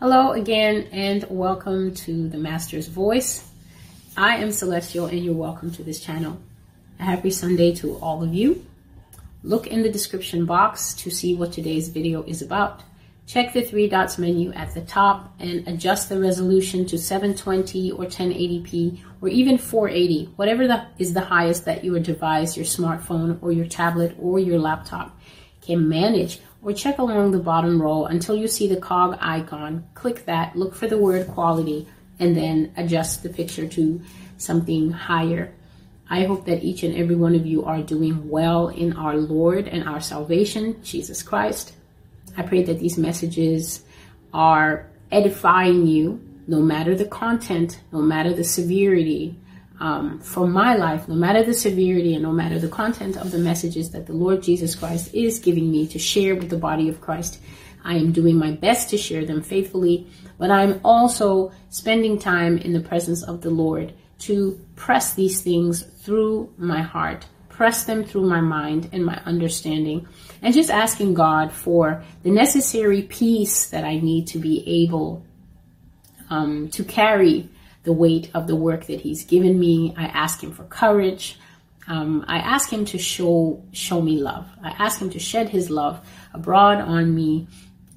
Hello again, and welcome to the Master's Voice. I am Celestial, and you're welcome to this channel. A happy Sunday to all of you. Look in the description box to see what today's video is about. Check the three dots menu at the top and adjust the resolution to 720 or 1080p or even 480, whatever the, is the highest that your device, your smartphone or your tablet or your laptop can manage or check along the bottom row until you see the cog icon. Click that, look for the word quality, and then adjust the picture to something higher. I hope that each and every one of you are doing well in our Lord and our salvation, Jesus Christ. I pray that these messages are edifying you, no matter the content, no matter the severity, um, for my life, no matter the severity and no matter the content of the messages that the Lord Jesus Christ is giving me to share with the body of Christ, I am doing my best to share them faithfully, but I'm also spending time in the presence of the Lord to press these things through my heart, press them through my mind and my understanding, and just asking God for the necessary peace that I need to be able um, to carry the weight of the work that he's given me. I ask him for courage. Um, I ask him to show show me love. I ask him to shed his love abroad on me.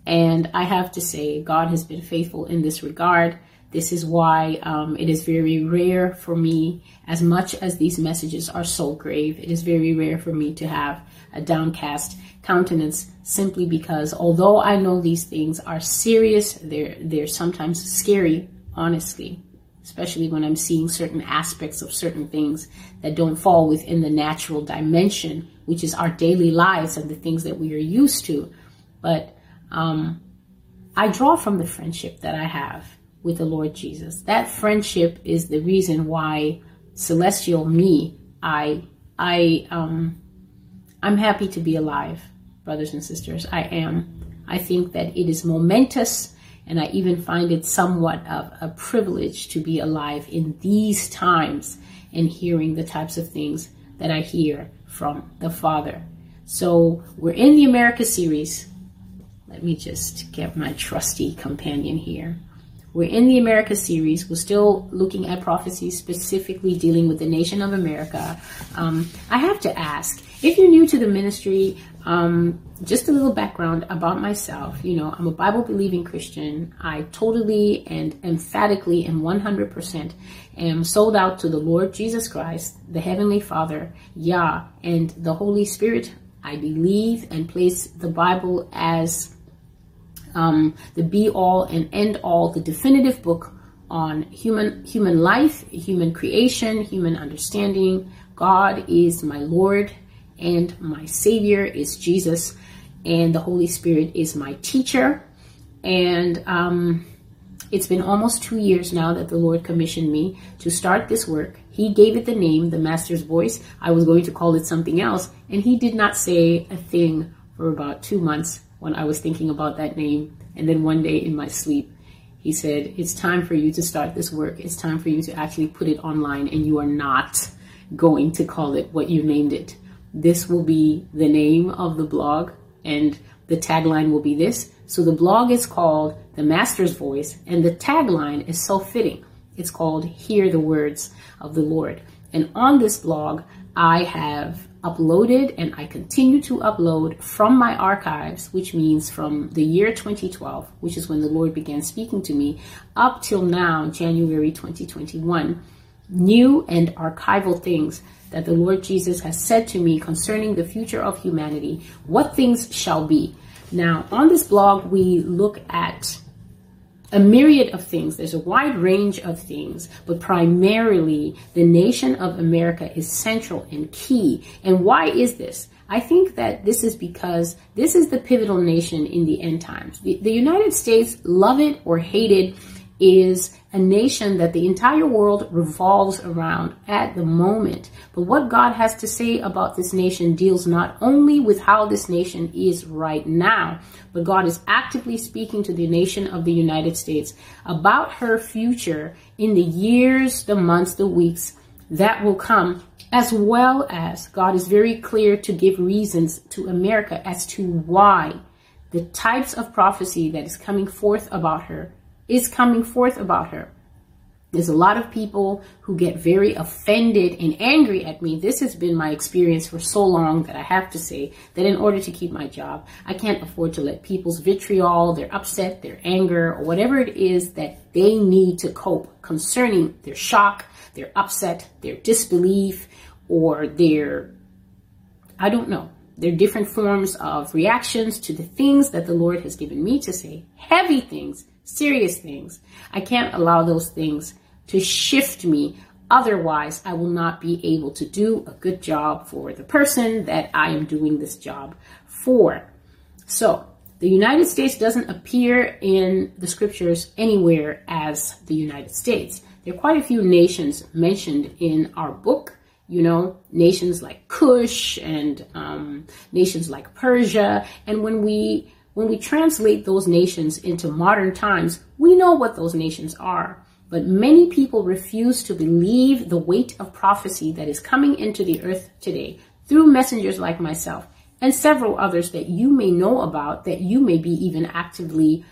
And I have to say, God has been faithful in this regard. This is why um, it is very rare for me, as much as these messages are so grave, it is very rare for me to have a downcast countenance simply because although I know these things are serious, they're, they're sometimes scary, honestly especially when I'm seeing certain aspects of certain things that don't fall within the natural dimension, which is our daily lives and the things that we are used to. But um, I draw from the friendship that I have with the Lord Jesus. That friendship is the reason why celestial me, I, I, um, I'm happy to be alive, brothers and sisters. I am. I think that it is momentous and I even find it somewhat of a privilege to be alive in these times and hearing the types of things that I hear from the Father. So we're in the America series. Let me just get my trusty companion here. We're in the America series. We're still looking at prophecies specifically dealing with the nation of America. Um, I have to ask if you're new to the ministry, um, just a little background about myself. You know, I'm a Bible believing Christian. I totally and emphatically and 100% am sold out to the Lord Jesus Christ, the Heavenly Father, Yah, and the Holy Spirit. I believe and place the Bible as um, the be all and end all, the definitive book on human human life, human creation, human understanding. God is my Lord and my Savior is Jesus, and the Holy Spirit is my teacher. And um, it's been almost two years now that the Lord commissioned me to start this work. He gave it the name, the Master's Voice. I was going to call it something else, and He did not say a thing for about two months when I was thinking about that name. And then one day in my sleep, He said, It's time for you to start this work. It's time for you to actually put it online, and you are not going to call it what you named it. This will be the name of the blog and the tagline will be this. So the blog is called The Master's Voice and the tagline is so fitting. It's called Hear the Words of the Lord. And on this blog, I have uploaded and I continue to upload from my archives, which means from the year 2012, which is when the Lord began speaking to me, up till now, January 2021, new and archival things that the Lord Jesus has said to me concerning the future of humanity, what things shall be. Now, on this blog, we look at a myriad of things. There's a wide range of things, but primarily the nation of America is central and key. And why is this? I think that this is because this is the pivotal nation in the end times. The, the United States, love it or hate it, is a nation that the entire world revolves around at the moment. But what God has to say about this nation deals not only with how this nation is right now, but God is actively speaking to the nation of the United States about her future in the years, the months, the weeks that will come, as well as God is very clear to give reasons to America as to why the types of prophecy that is coming forth about her is coming forth about her. There's a lot of people who get very offended and angry at me. This has been my experience for so long that I have to say that in order to keep my job, I can't afford to let people's vitriol, their upset, their anger, or whatever it is that they need to cope concerning their shock, their upset, their disbelief, or their, I don't know, their different forms of reactions to the things that the Lord has given me to say, heavy things, serious things. I can't allow those things to shift me. Otherwise, I will not be able to do a good job for the person that I am doing this job for. So, the United States doesn't appear in the scriptures anywhere as the United States. There are quite a few nations mentioned in our book, you know, nations like Cush and um, nations like Persia. And when we when we translate those nations into modern times, we know what those nations are. But many people refuse to believe the weight of prophecy that is coming into the earth today through messengers like myself and several others that you may know about that you may be even actively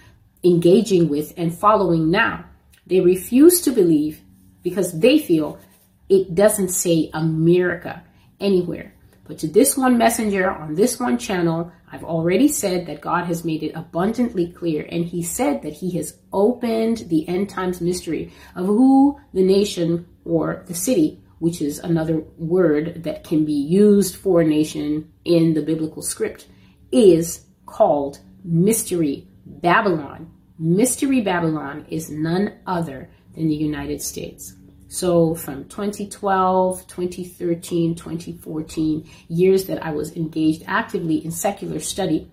engaging with and following now. They refuse to believe because they feel it doesn't say America anywhere. But to this one messenger on this one channel, I've already said that God has made it abundantly clear, and He said that He has opened the end times mystery of who the nation or the city, which is another word that can be used for nation in the biblical script, is called Mystery Babylon. Mystery Babylon is none other than the United States. So from 2012, 2013, 2014, years that I was engaged actively in secular study,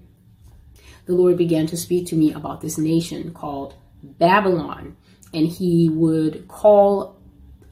the Lord began to speak to me about this nation called Babylon. And he would call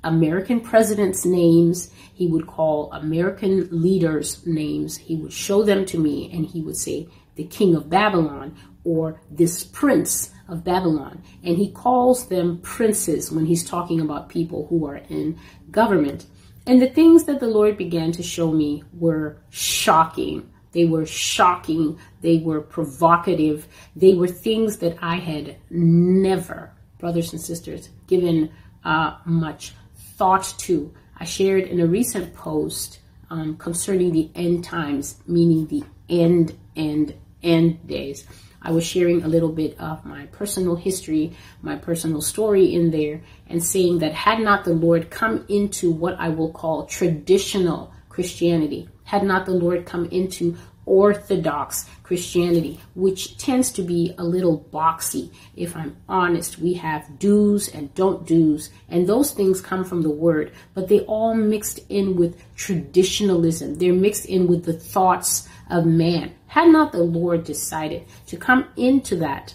American presidents' names, he would call American leaders' names, he would show them to me, and he would say, the king of Babylon, or this prince of Babylon. And he calls them princes when he's talking about people who are in government. And the things that the Lord began to show me were shocking. They were shocking. They were provocative. They were things that I had never, brothers and sisters, given uh, much thought to. I shared in a recent post um, concerning the end times, meaning the end, end, end days. I was sharing a little bit of my personal history, my personal story in there, and saying that had not the Lord come into what I will call traditional Christianity, had not the Lord come into Orthodox Christianity, which tends to be a little boxy. If I'm honest, we have do's and don't do's, and those things come from the word, but they all mixed in with traditionalism. They're mixed in with the thoughts of man. Had not the Lord decided to come into that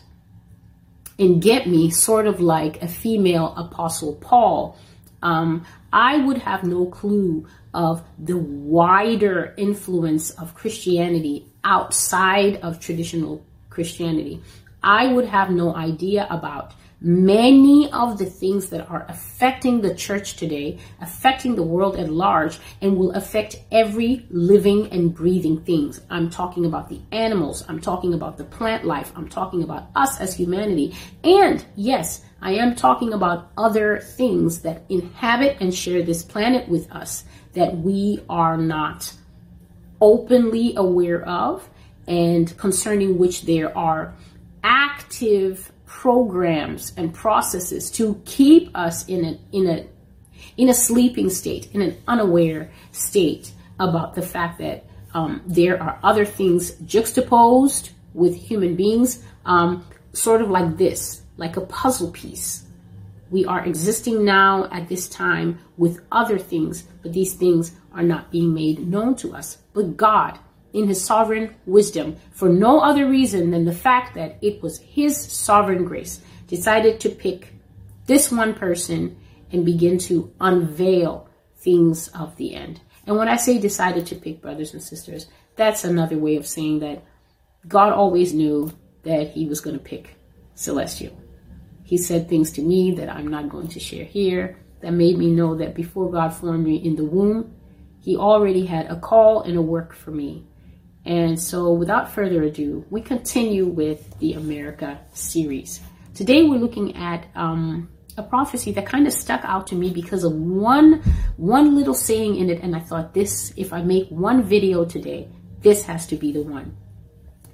and get me sort of like a female apostle Paul, um, I would have no clue of the wider influence of Christianity outside of traditional Christianity. I would have no idea about many of the things that are affecting the church today, affecting the world at large, and will affect every living and breathing things. I'm talking about the animals, I'm talking about the plant life, I'm talking about us as humanity. And yes, I am talking about other things that inhabit and share this planet with us that we are not openly aware of and concerning which there are active programs and processes to keep us in a in a in a sleeping state, in an unaware state about the fact that um, there are other things juxtaposed with human beings, um, sort of like this, like a puzzle piece. We are existing now at this time with other things, but these things are not being made known to us. But God in his sovereign wisdom for no other reason than the fact that it was his sovereign grace decided to pick this one person and begin to unveil things of the end. And when I say decided to pick brothers and sisters, that's another way of saying that God always knew that he was going to pick Celestial. He said things to me that I'm not going to share here that made me know that before God formed me in the womb, he already had a call and a work for me And so, without further ado, we continue with the America series. Today, we're looking at um, a prophecy that kind of stuck out to me because of one one little saying in it, and I thought this: if I make one video today, this has to be the one.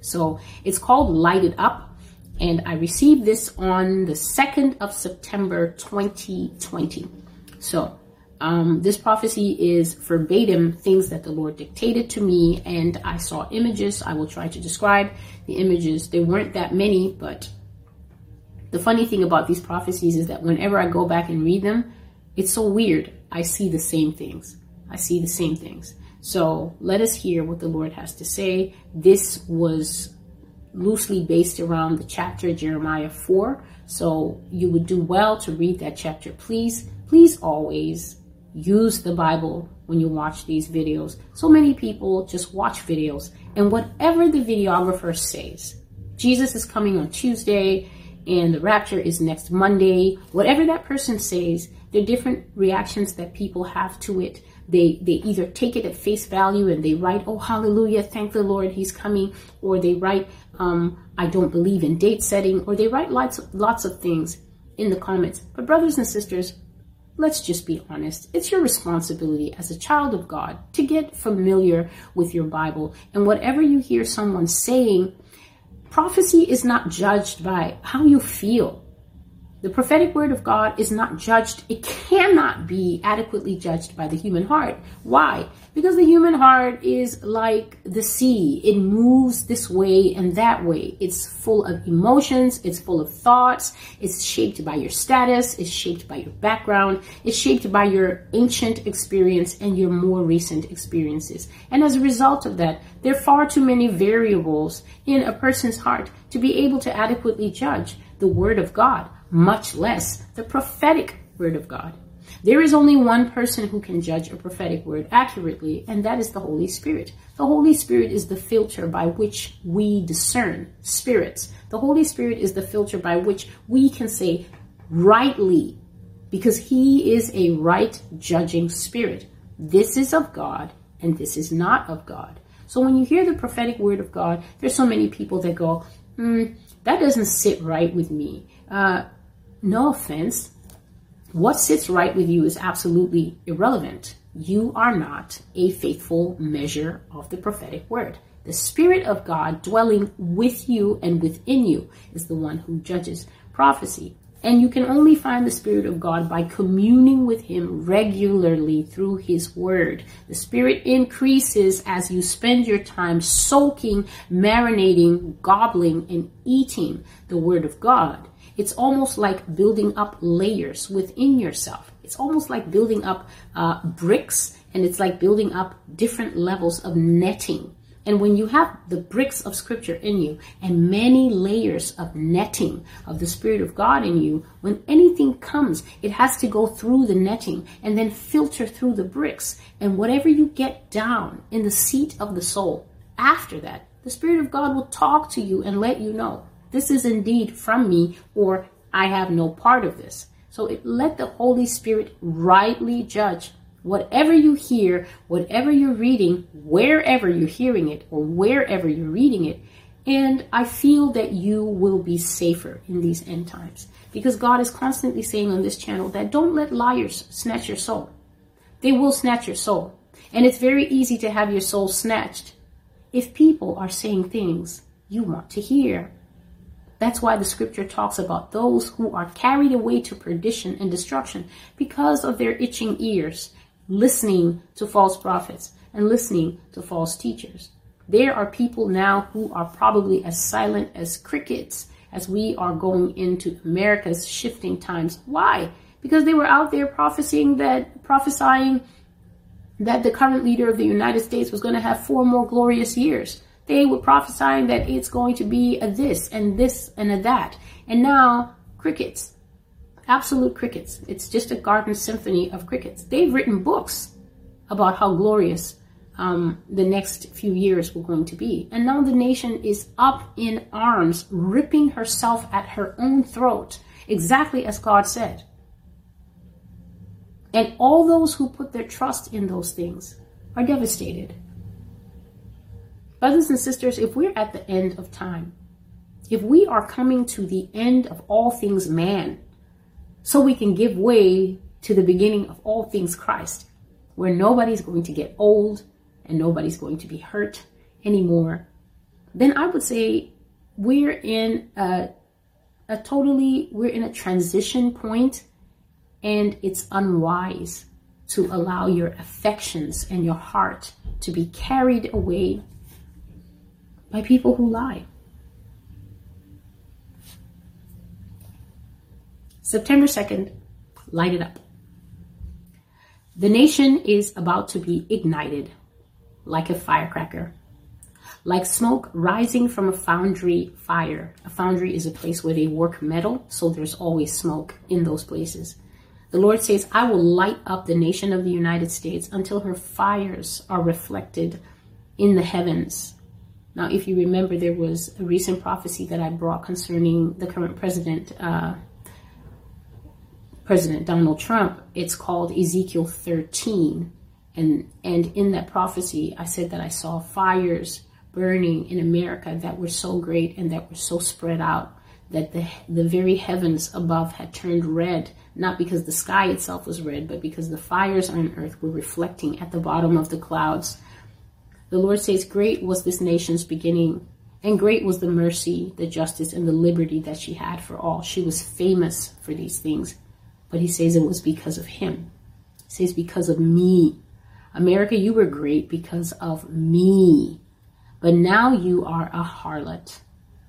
So it's called Light It Up, and I received this on the second of September, 2020. So um, this prophecy is verbatim things that the Lord dictated to me, and I saw images. I will try to describe the images. There weren't that many, but the funny thing about these prophecies is that whenever I go back and read them, it's so weird. I see the same things. I see the same things. So let us hear what the Lord has to say. This was loosely based around the chapter Jeremiah 4. So you would do well to read that chapter. Please, please always use the Bible when you watch these videos. So many people just watch videos and whatever the videographer says, Jesus is coming on Tuesday and the rapture is next Monday, whatever that person says, there are different reactions that people have to it. They they either take it at face value and they write, "Oh hallelujah, thank the Lord, he's coming," or they write, um, "I don't believe in date setting," or they write lots lots of things in the comments. But brothers and sisters, let's just be honest. It's your responsibility as a child of God to get familiar with your Bible. And whatever you hear someone saying, prophecy is not judged by how you feel. The prophetic word of God is not judged, it cannot be adequately judged by the human heart. Why? Because the human heart is like the sea. It moves this way and that way. It's full of emotions, it's full of thoughts, it's shaped by your status, it's shaped by your background, it's shaped by your ancient experience and your more recent experiences. And as a result of that, there are far too many variables in a person's heart to be able to adequately judge the word of God much less the prophetic word of God. There is only one person who can judge a prophetic word accurately, and that is the Holy Spirit. The Holy Spirit is the filter by which we discern spirits. The Holy Spirit is the filter by which we can say rightly, because He is a right judging spirit. This is of God, and this is not of God. So when you hear the prophetic word of God, there's so many people that go, hmm, that doesn't sit right with me. Uh, no offense, what sits right with you is absolutely irrelevant. You are not a faithful measure of the prophetic word. The Spirit of God dwelling with you and within you is the one who judges prophecy. And you can only find the Spirit of God by communing with Him regularly through His Word. The Spirit increases as you spend your time soaking, marinating, gobbling, and eating the Word of God. It's almost like building up layers within yourself. It's almost like building up uh, bricks and it's like building up different levels of netting. And when you have the bricks of scripture in you and many layers of netting of the Spirit of God in you, when anything comes, it has to go through the netting and then filter through the bricks. And whatever you get down in the seat of the soul, after that, the Spirit of God will talk to you and let you know this is indeed from me, or I have no part of this. So it, let the Holy Spirit rightly judge whatever you hear, whatever you're reading, wherever you're hearing it, or wherever you're reading it. And I feel that you will be safer in these end times because God is constantly saying on this channel that don't let liars snatch your soul. They will snatch your soul. And it's very easy to have your soul snatched if people are saying things you want to hear. That's why the scripture talks about those who are carried away to perdition and destruction because of their itching ears, listening to false prophets and listening to false teachers. There are people now who are probably as silent as crickets as we are going into America's shifting times. Why? Because they were out there prophesying that prophesying that the current leader of the United States was going to have four more glorious years. They were prophesying that it's going to be a this and this and a that. And now, crickets. Absolute crickets. It's just a garden symphony of crickets. They've written books about how glorious um, the next few years were going to be. And now the nation is up in arms, ripping herself at her own throat, exactly as God said. And all those who put their trust in those things are devastated. Brothers and sisters, if we're at the end of time, if we are coming to the end of all things man, so we can give way to the beginning of all things Christ, where nobody's going to get old and nobody's going to be hurt anymore, then I would say we're in a, a totally, we're in a transition point and it's unwise to allow your affections and your heart to be carried away by people who lie. September 2nd, light it up. The nation is about to be ignited like a firecracker, like smoke rising from a foundry fire. A foundry is a place where they work metal, so there's always smoke in those places. The Lord says, I will light up the nation of the United States until her fires are reflected in the heavens. Now, if you remember, there was a recent prophecy that I brought concerning the current president, uh, President Donald Trump, it's called Ezekiel 13. And, and in that prophecy, I said that I saw fires burning in America that were so great and that were so spread out that the, the very heavens above had turned red, not because the sky itself was red, but because the fires on earth were reflecting at the bottom of the clouds. The Lord says, Great was this nation's beginning, and great was the mercy, the justice, and the liberty that she had for all. She was famous for these things. But he says it was because of him. He says, because of me. America, you were great because of me. But now you are a harlot,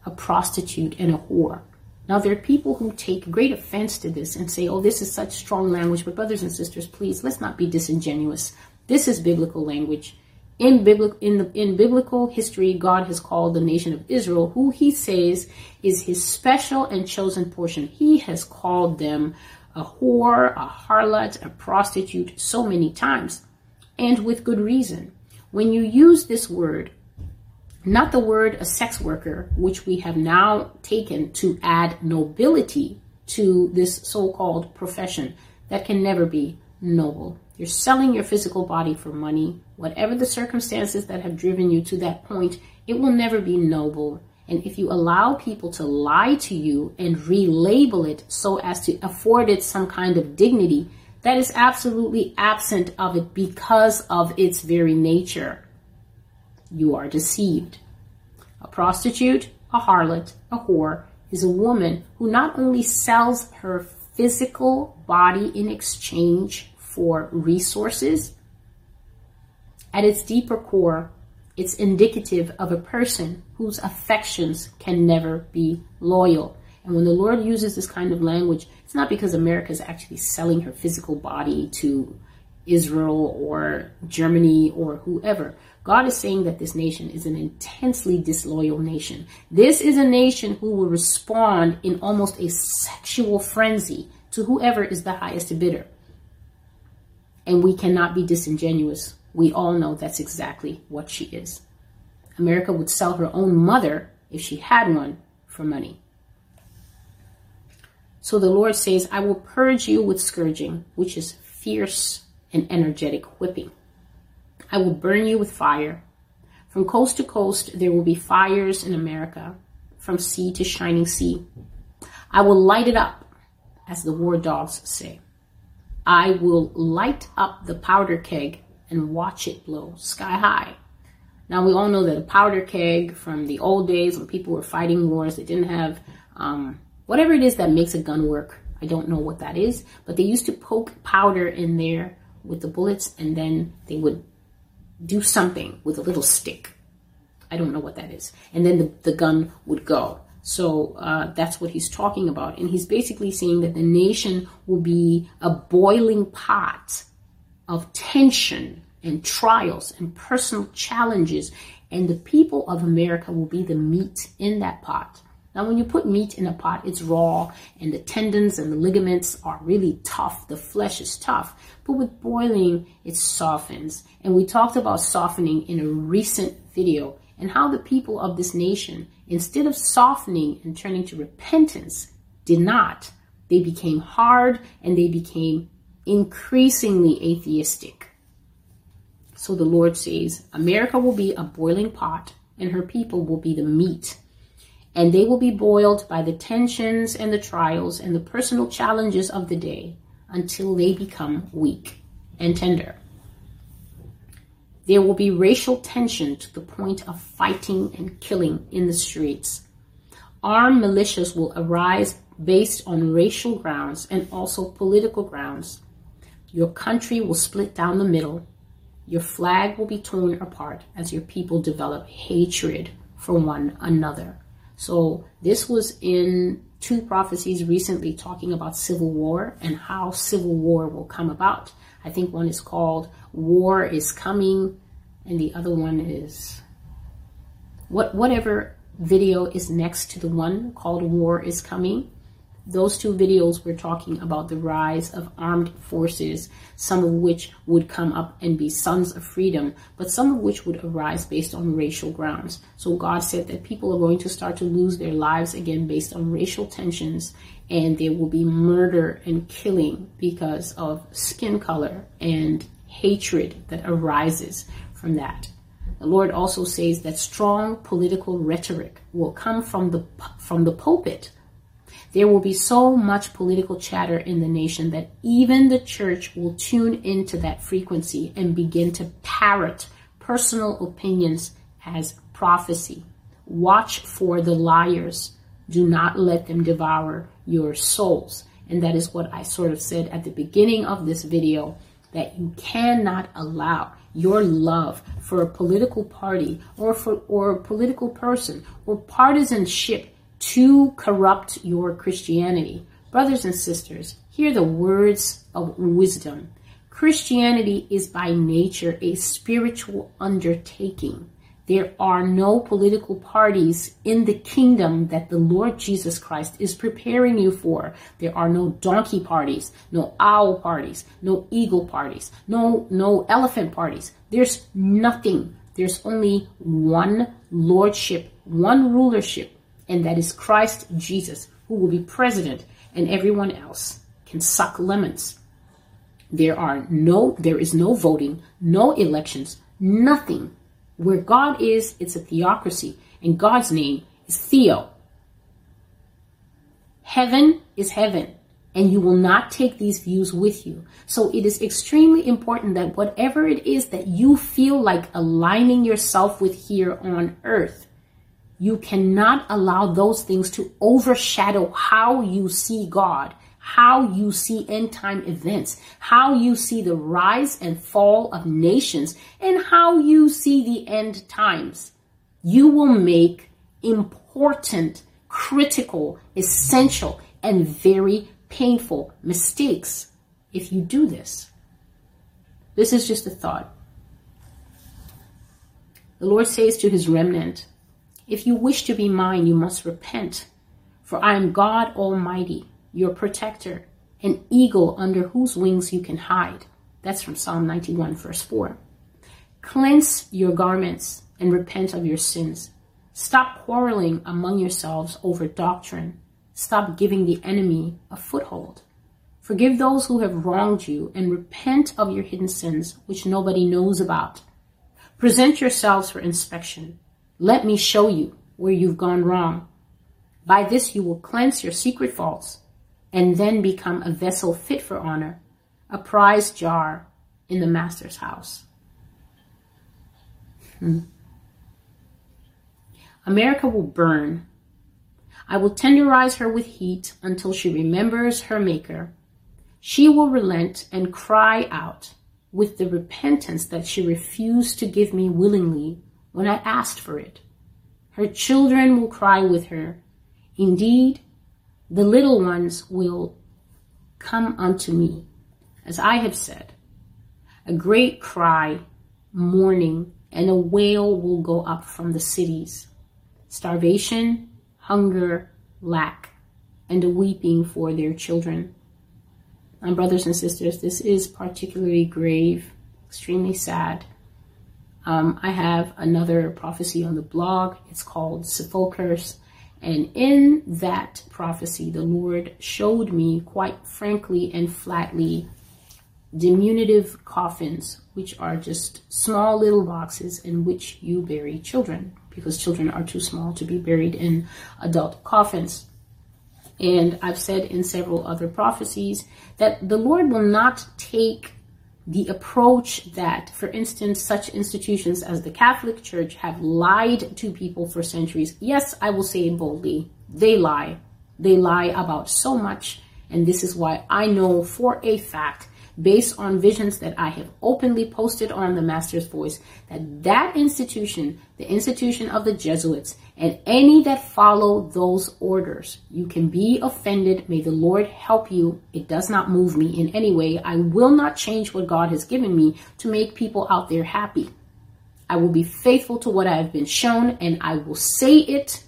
a prostitute, and a whore. Now, there are people who take great offense to this and say, oh, this is such strong language. But, brothers and sisters, please, let's not be disingenuous. This is biblical language. In biblical, in, the, in biblical history, God has called the nation of Israel, who he says is his special and chosen portion. He has called them a whore, a harlot, a prostitute so many times, and with good reason. When you use this word, not the word a sex worker, which we have now taken to add nobility to this so called profession that can never be noble. You're selling your physical body for money. Whatever the circumstances that have driven you to that point, it will never be noble. And if you allow people to lie to you and relabel it so as to afford it some kind of dignity, that is absolutely absent of it because of its very nature. You are deceived. A prostitute, a harlot, a whore is a woman who not only sells her physical body in exchange for resources, at its deeper core, it's indicative of a person whose affections can never be loyal. And when the Lord uses this kind of language, it's not because America is actually selling her physical body to Israel or Germany or whoever. God is saying that this nation is an intensely disloyal nation. This is a nation who will respond in almost a sexual frenzy to whoever is the highest bidder. And we cannot be disingenuous we all know that's exactly what she is. America would sell her own mother, if she had one, for money. So the Lord says, I will purge you with scourging, which is fierce and energetic whipping. I will burn you with fire. From coast to coast, there will be fires in America, from sea to shining sea. I will light it up, as the war dogs say. I will light up the powder keg and watch it blow sky high. Now we all know that a powder keg from the old days when people were fighting wars, they didn't have um, whatever it is that makes a gun work. I don't know what that is, but they used to poke powder in there with the bullets, and then they would do something with a little stick. I don't know what that is, and then the, the gun would go. So uh, that's what he's talking about, and he's basically saying that the nation will be a boiling pot of tension and trials and personal challenges. And the people of America will be the meat in that pot. Now, when you put meat in a pot, it's raw and the tendons and the ligaments are really tough. The flesh is tough. But with boiling, it softens. And we talked about softening in a recent video and how the people of this nation, instead of softening and turning to repentance, did not. They became hard and they became increasingly atheistic. So the Lord says, America will be a boiling pot and her people will be the meat. And they will be boiled by the tensions and the trials and the personal challenges of the day until they become weak and tender. There will be racial tension to the point of fighting and killing in the streets. Armed militias will arise based on racial grounds and also political grounds. Your country will split down the middle. Your flag will be torn apart as your people develop hatred for one another. So, this was in two prophecies recently talking about civil war and how civil war will come about. I think one is called War is Coming, and the other one is what whatever video is next to the one called War is Coming. Those two videos were talking about the rise of armed forces, some of which would come up and be sons of freedom, but some of which would arise based on racial grounds. So God said that people are going to start to lose their lives again based on racial tensions, and there will be murder and killing because of skin color and hatred that arises from that. The Lord also says that strong political rhetoric will come from the from the pulpit there will be so much political chatter in the nation that even the church will tune into that frequency and begin to parrot personal opinions as prophecy. Watch for the liars. Do not let them devour your souls. And that is what I sort of said at the beginning of this video that you cannot allow your love for a political party or for or a political person or partisanship to corrupt your Christianity. Brothers and sisters, hear the words of wisdom. Christianity is by nature a spiritual undertaking. There are no political parties in the kingdom that the Lord Jesus Christ is preparing you for. There are no donkey parties, no owl parties, no eagle parties, no no elephant parties. There's nothing. There's only one lordship, one rulership, and that is Christ Jesus, who will be president, and everyone else can suck lemons. There are no, there is no voting, no elections, nothing. Where God is, it's a theocracy, and God's name is Theo. Heaven is heaven, and you will not take these views with you. So it is extremely important that whatever it is that you feel like aligning yourself with here on earth, you cannot allow those things to overshadow how you see God, how you see end time events, how you see the rise and fall of nations, and how you see the end times. You will make important, critical, essential, and very painful mistakes if you do this. This is just a thought. The Lord says to his remnant, if you wish to be mine, you must repent. For I am God Almighty, your protector, an eagle under whose wings you can hide. That's from Psalm 91, verse 4. Cleanse your garments and repent of your sins. Stop quarreling among yourselves over doctrine. Stop giving the enemy a foothold. Forgive those who have wronged you and repent of your hidden sins, which nobody knows about. Present yourselves for inspection let me show you where you've gone wrong. By this you will cleanse your secret faults and then become a vessel fit for honor, a prized jar in the master's house. Hmm. America will burn. I will tenderize her with heat until she remembers her maker. She will relent and cry out with the repentance that she refused to give me willingly when I asked for it. Her children will cry with her. Indeed, the little ones will come unto me. As I have said, a great cry, mourning, and a wail will go up from the cities. Starvation, hunger, lack, and a weeping for their children. My brothers and sisters, this is particularly grave, extremely sad. Um, I have another prophecy on the blog. It's called Sepulchres. And in that prophecy, the Lord showed me quite frankly and flatly diminutive coffins, which are just small little boxes in which you bury children, because children are too small to be buried in adult coffins. And I've said in several other prophecies that the Lord will not take the approach that, for instance, such institutions as the Catholic Church have lied to people for centuries. Yes, I will say it boldly. They lie. They lie about so much. And this is why I know for a fact based on visions that I have openly posted on the Master's Voice, that that institution, the institution of the Jesuits, and any that follow those orders, you can be offended. May the Lord help you. It does not move me in any way. I will not change what God has given me to make people out there happy. I will be faithful to what I have been shown and I will say it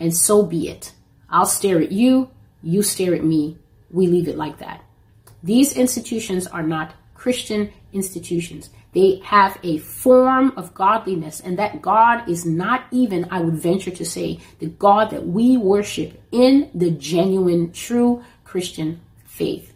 and so be it. I'll stare at you, you stare at me. We leave it like that. These institutions are not Christian institutions. They have a form of godliness, and that God is not even, I would venture to say, the God that we worship in the genuine, true Christian faith.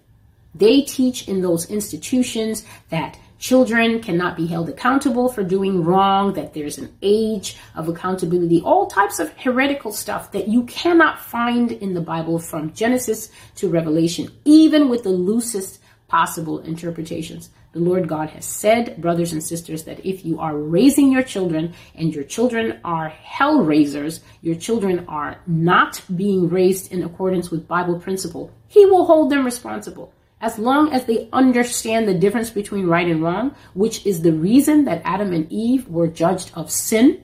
They teach in those institutions that children cannot be held accountable for doing wrong, that there's an age of accountability, all types of heretical stuff that you cannot find in the Bible from Genesis to Revelation, even with the loosest possible interpretations. The Lord God has said, brothers and sisters, that if you are raising your children and your children are hell raisers, your children are not being raised in accordance with Bible principle, He will hold them responsible as long as they understand the difference between right and wrong, which is the reason that Adam and Eve were judged of sin,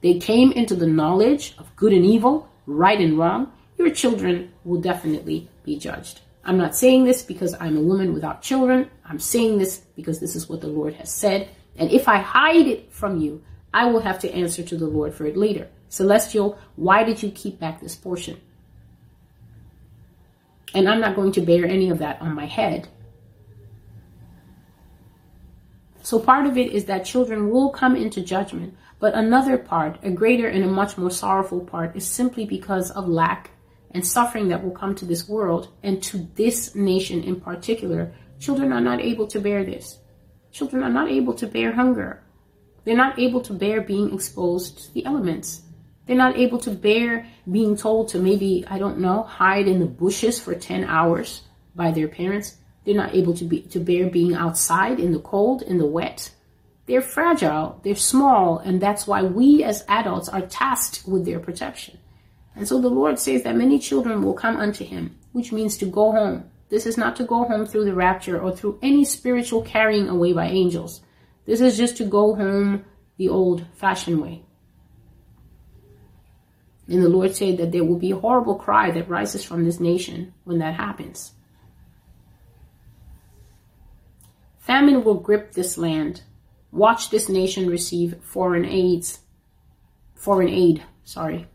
they came into the knowledge of good and evil, right and wrong, your children will definitely be judged. I'm not saying this because I'm a woman without children. I'm saying this because this is what the Lord has said. And if I hide it from you, I will have to answer to the Lord for it later. Celestial, why did you keep back this portion? And I'm not going to bear any of that on my head. So part of it is that children will come into judgment. But another part, a greater and a much more sorrowful part, is simply because of lack and suffering that will come to this world and to this nation in particular. Children are not able to bear this. Children are not able to bear hunger. They're not able to bear being exposed to the elements. They're not able to bear being told to maybe, I don't know, hide in the bushes for 10 hours by their parents. They're not able to be to bear being outside in the cold, in the wet. They're fragile, they're small, and that's why we as adults are tasked with their protection. And so the Lord says that many children will come unto him, which means to go home. This is not to go home through the rapture or through any spiritual carrying away by angels. This is just to go home the old fashioned way. And the Lord said that there will be a horrible cry that rises from this nation when that happens. Famine will grip this land. Watch this nation receive foreign aids. Foreign aid, sorry.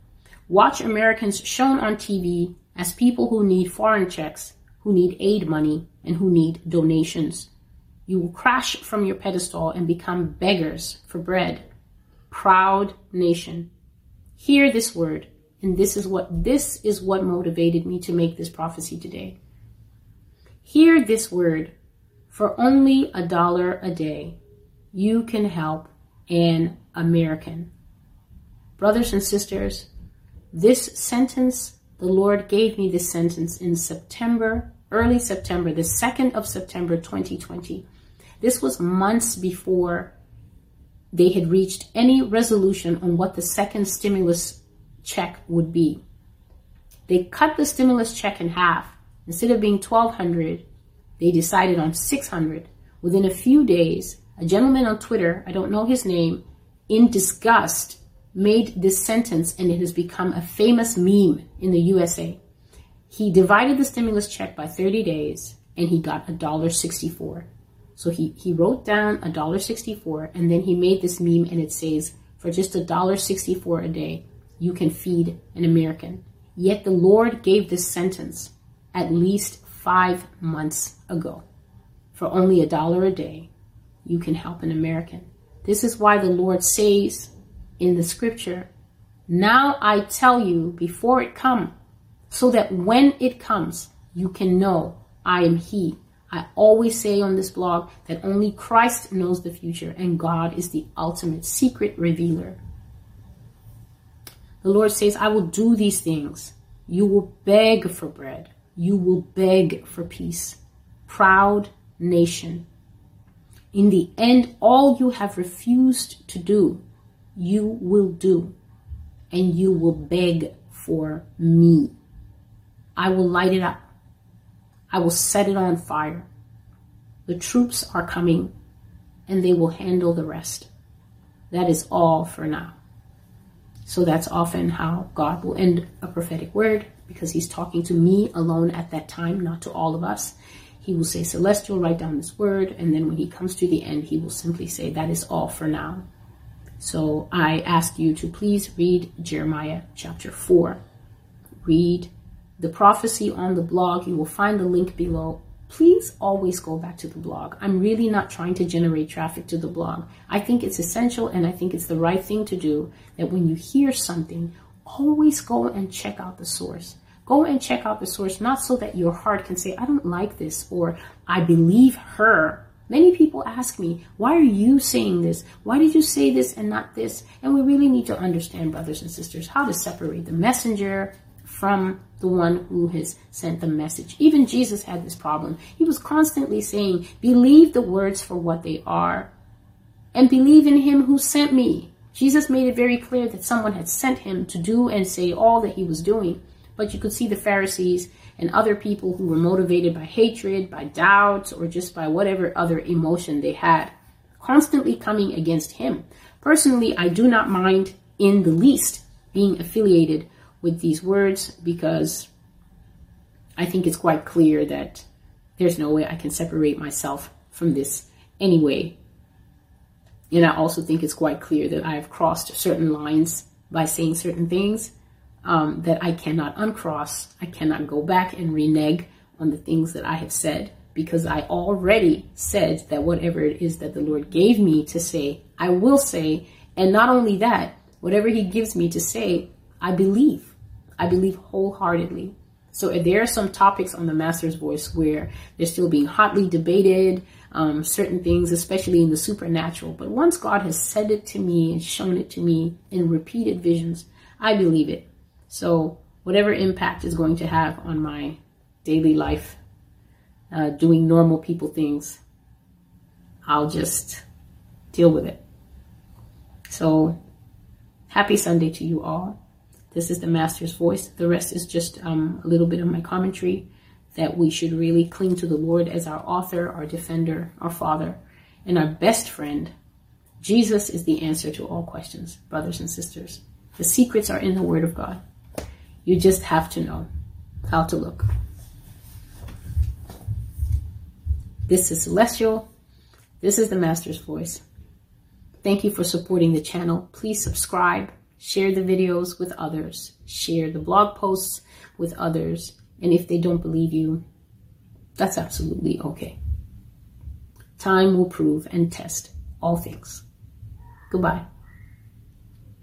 Watch Americans shown on TV as people who need foreign checks, who need aid money, and who need donations. You will crash from your pedestal and become beggars for bread. Proud nation. Hear this word, and this is what this is what motivated me to make this prophecy today. Hear this word. For only a dollar a day, you can help an American. Brothers and sisters, this sentence, the Lord gave me this sentence in September, early September, the 2nd of September 2020. This was months before they had reached any resolution on what the second stimulus check would be. They cut the stimulus check in half. Instead of being 1200, they decided on 600. Within a few days, a gentleman on Twitter, I don't know his name, in disgust made this sentence and it has become a famous meme in the USA. He divided the stimulus check by 30 days and he got $1.64. So he, he wrote down $1.64 and then he made this meme and it says, for just $1.64 a day, you can feed an American. Yet the Lord gave this sentence at least five months ago. For only a dollar a day, you can help an American. This is why the Lord says in the scripture, Now I tell you before it come, so that when it comes, you can know I am He. I always say on this blog that only Christ knows the future and God is the ultimate secret revealer. The Lord says, I will do these things. You will beg for bread. You will beg for peace. Proud nation. In the end, all you have refused to do, you will do. And you will beg for me. I will light it up. I will set it on fire. The troops are coming and they will handle the rest. That is all for now. So that's often how God will end a prophetic word because he's talking to me alone at that time, not to all of us. He will say, Celestial, write down this word. And then when he comes to the end, he will simply say, That is all for now. So I ask you to please read Jeremiah chapter 4. Read the prophecy on the blog. You will find the link below please always go back to the blog. I'm really not trying to generate traffic to the blog. I think it's essential and I think it's the right thing to do that when you hear something, always go and check out the source. Go and check out the source, not so that your heart can say, I don't like this or I believe her. Many people ask me, why are you saying this? Why did you say this and not this? And we really need to understand, brothers and sisters, how to separate the messenger from the one who has sent the message. Even Jesus had this problem. He was constantly saying, Believe the words for what they are and believe in him who sent me. Jesus made it very clear that someone had sent him to do and say all that he was doing. But you could see the Pharisees and other people who were motivated by hatred, by doubt, or just by whatever other emotion they had, constantly coming against him. Personally, I do not mind in the least being affiliated with these words because I think it's quite clear that there's no way I can separate myself from this anyway. And I also think it's quite clear that I have crossed certain lines by saying certain things um, that I cannot uncross. I cannot go back and renege on the things that I have said because I already said that whatever it is that the Lord gave me to say, I will say. And not only that, whatever He gives me to say, I believe. I believe wholeheartedly. So there are some topics on the Master's Voice where they're still being hotly debated, um, certain things, especially in the supernatural. But once God has said it to me and shown it to me in repeated visions, I believe it. So whatever impact is going to have on my daily life, uh, doing normal people things, I'll just deal with it. So happy Sunday to you all. This is the master's voice. The rest is just um, a little bit of my commentary that we should really cling to the Lord as our author, our defender, our father, and our best friend. Jesus is the answer to all questions, brothers and sisters. The secrets are in the Word of God. You just have to know how to look. This is Celestial. This is the Master's Voice. Thank you for supporting the channel. Please subscribe Share the videos with others. Share the blog posts with others. And if they don't believe you, that's absolutely okay. Time will prove and test all things. Goodbye.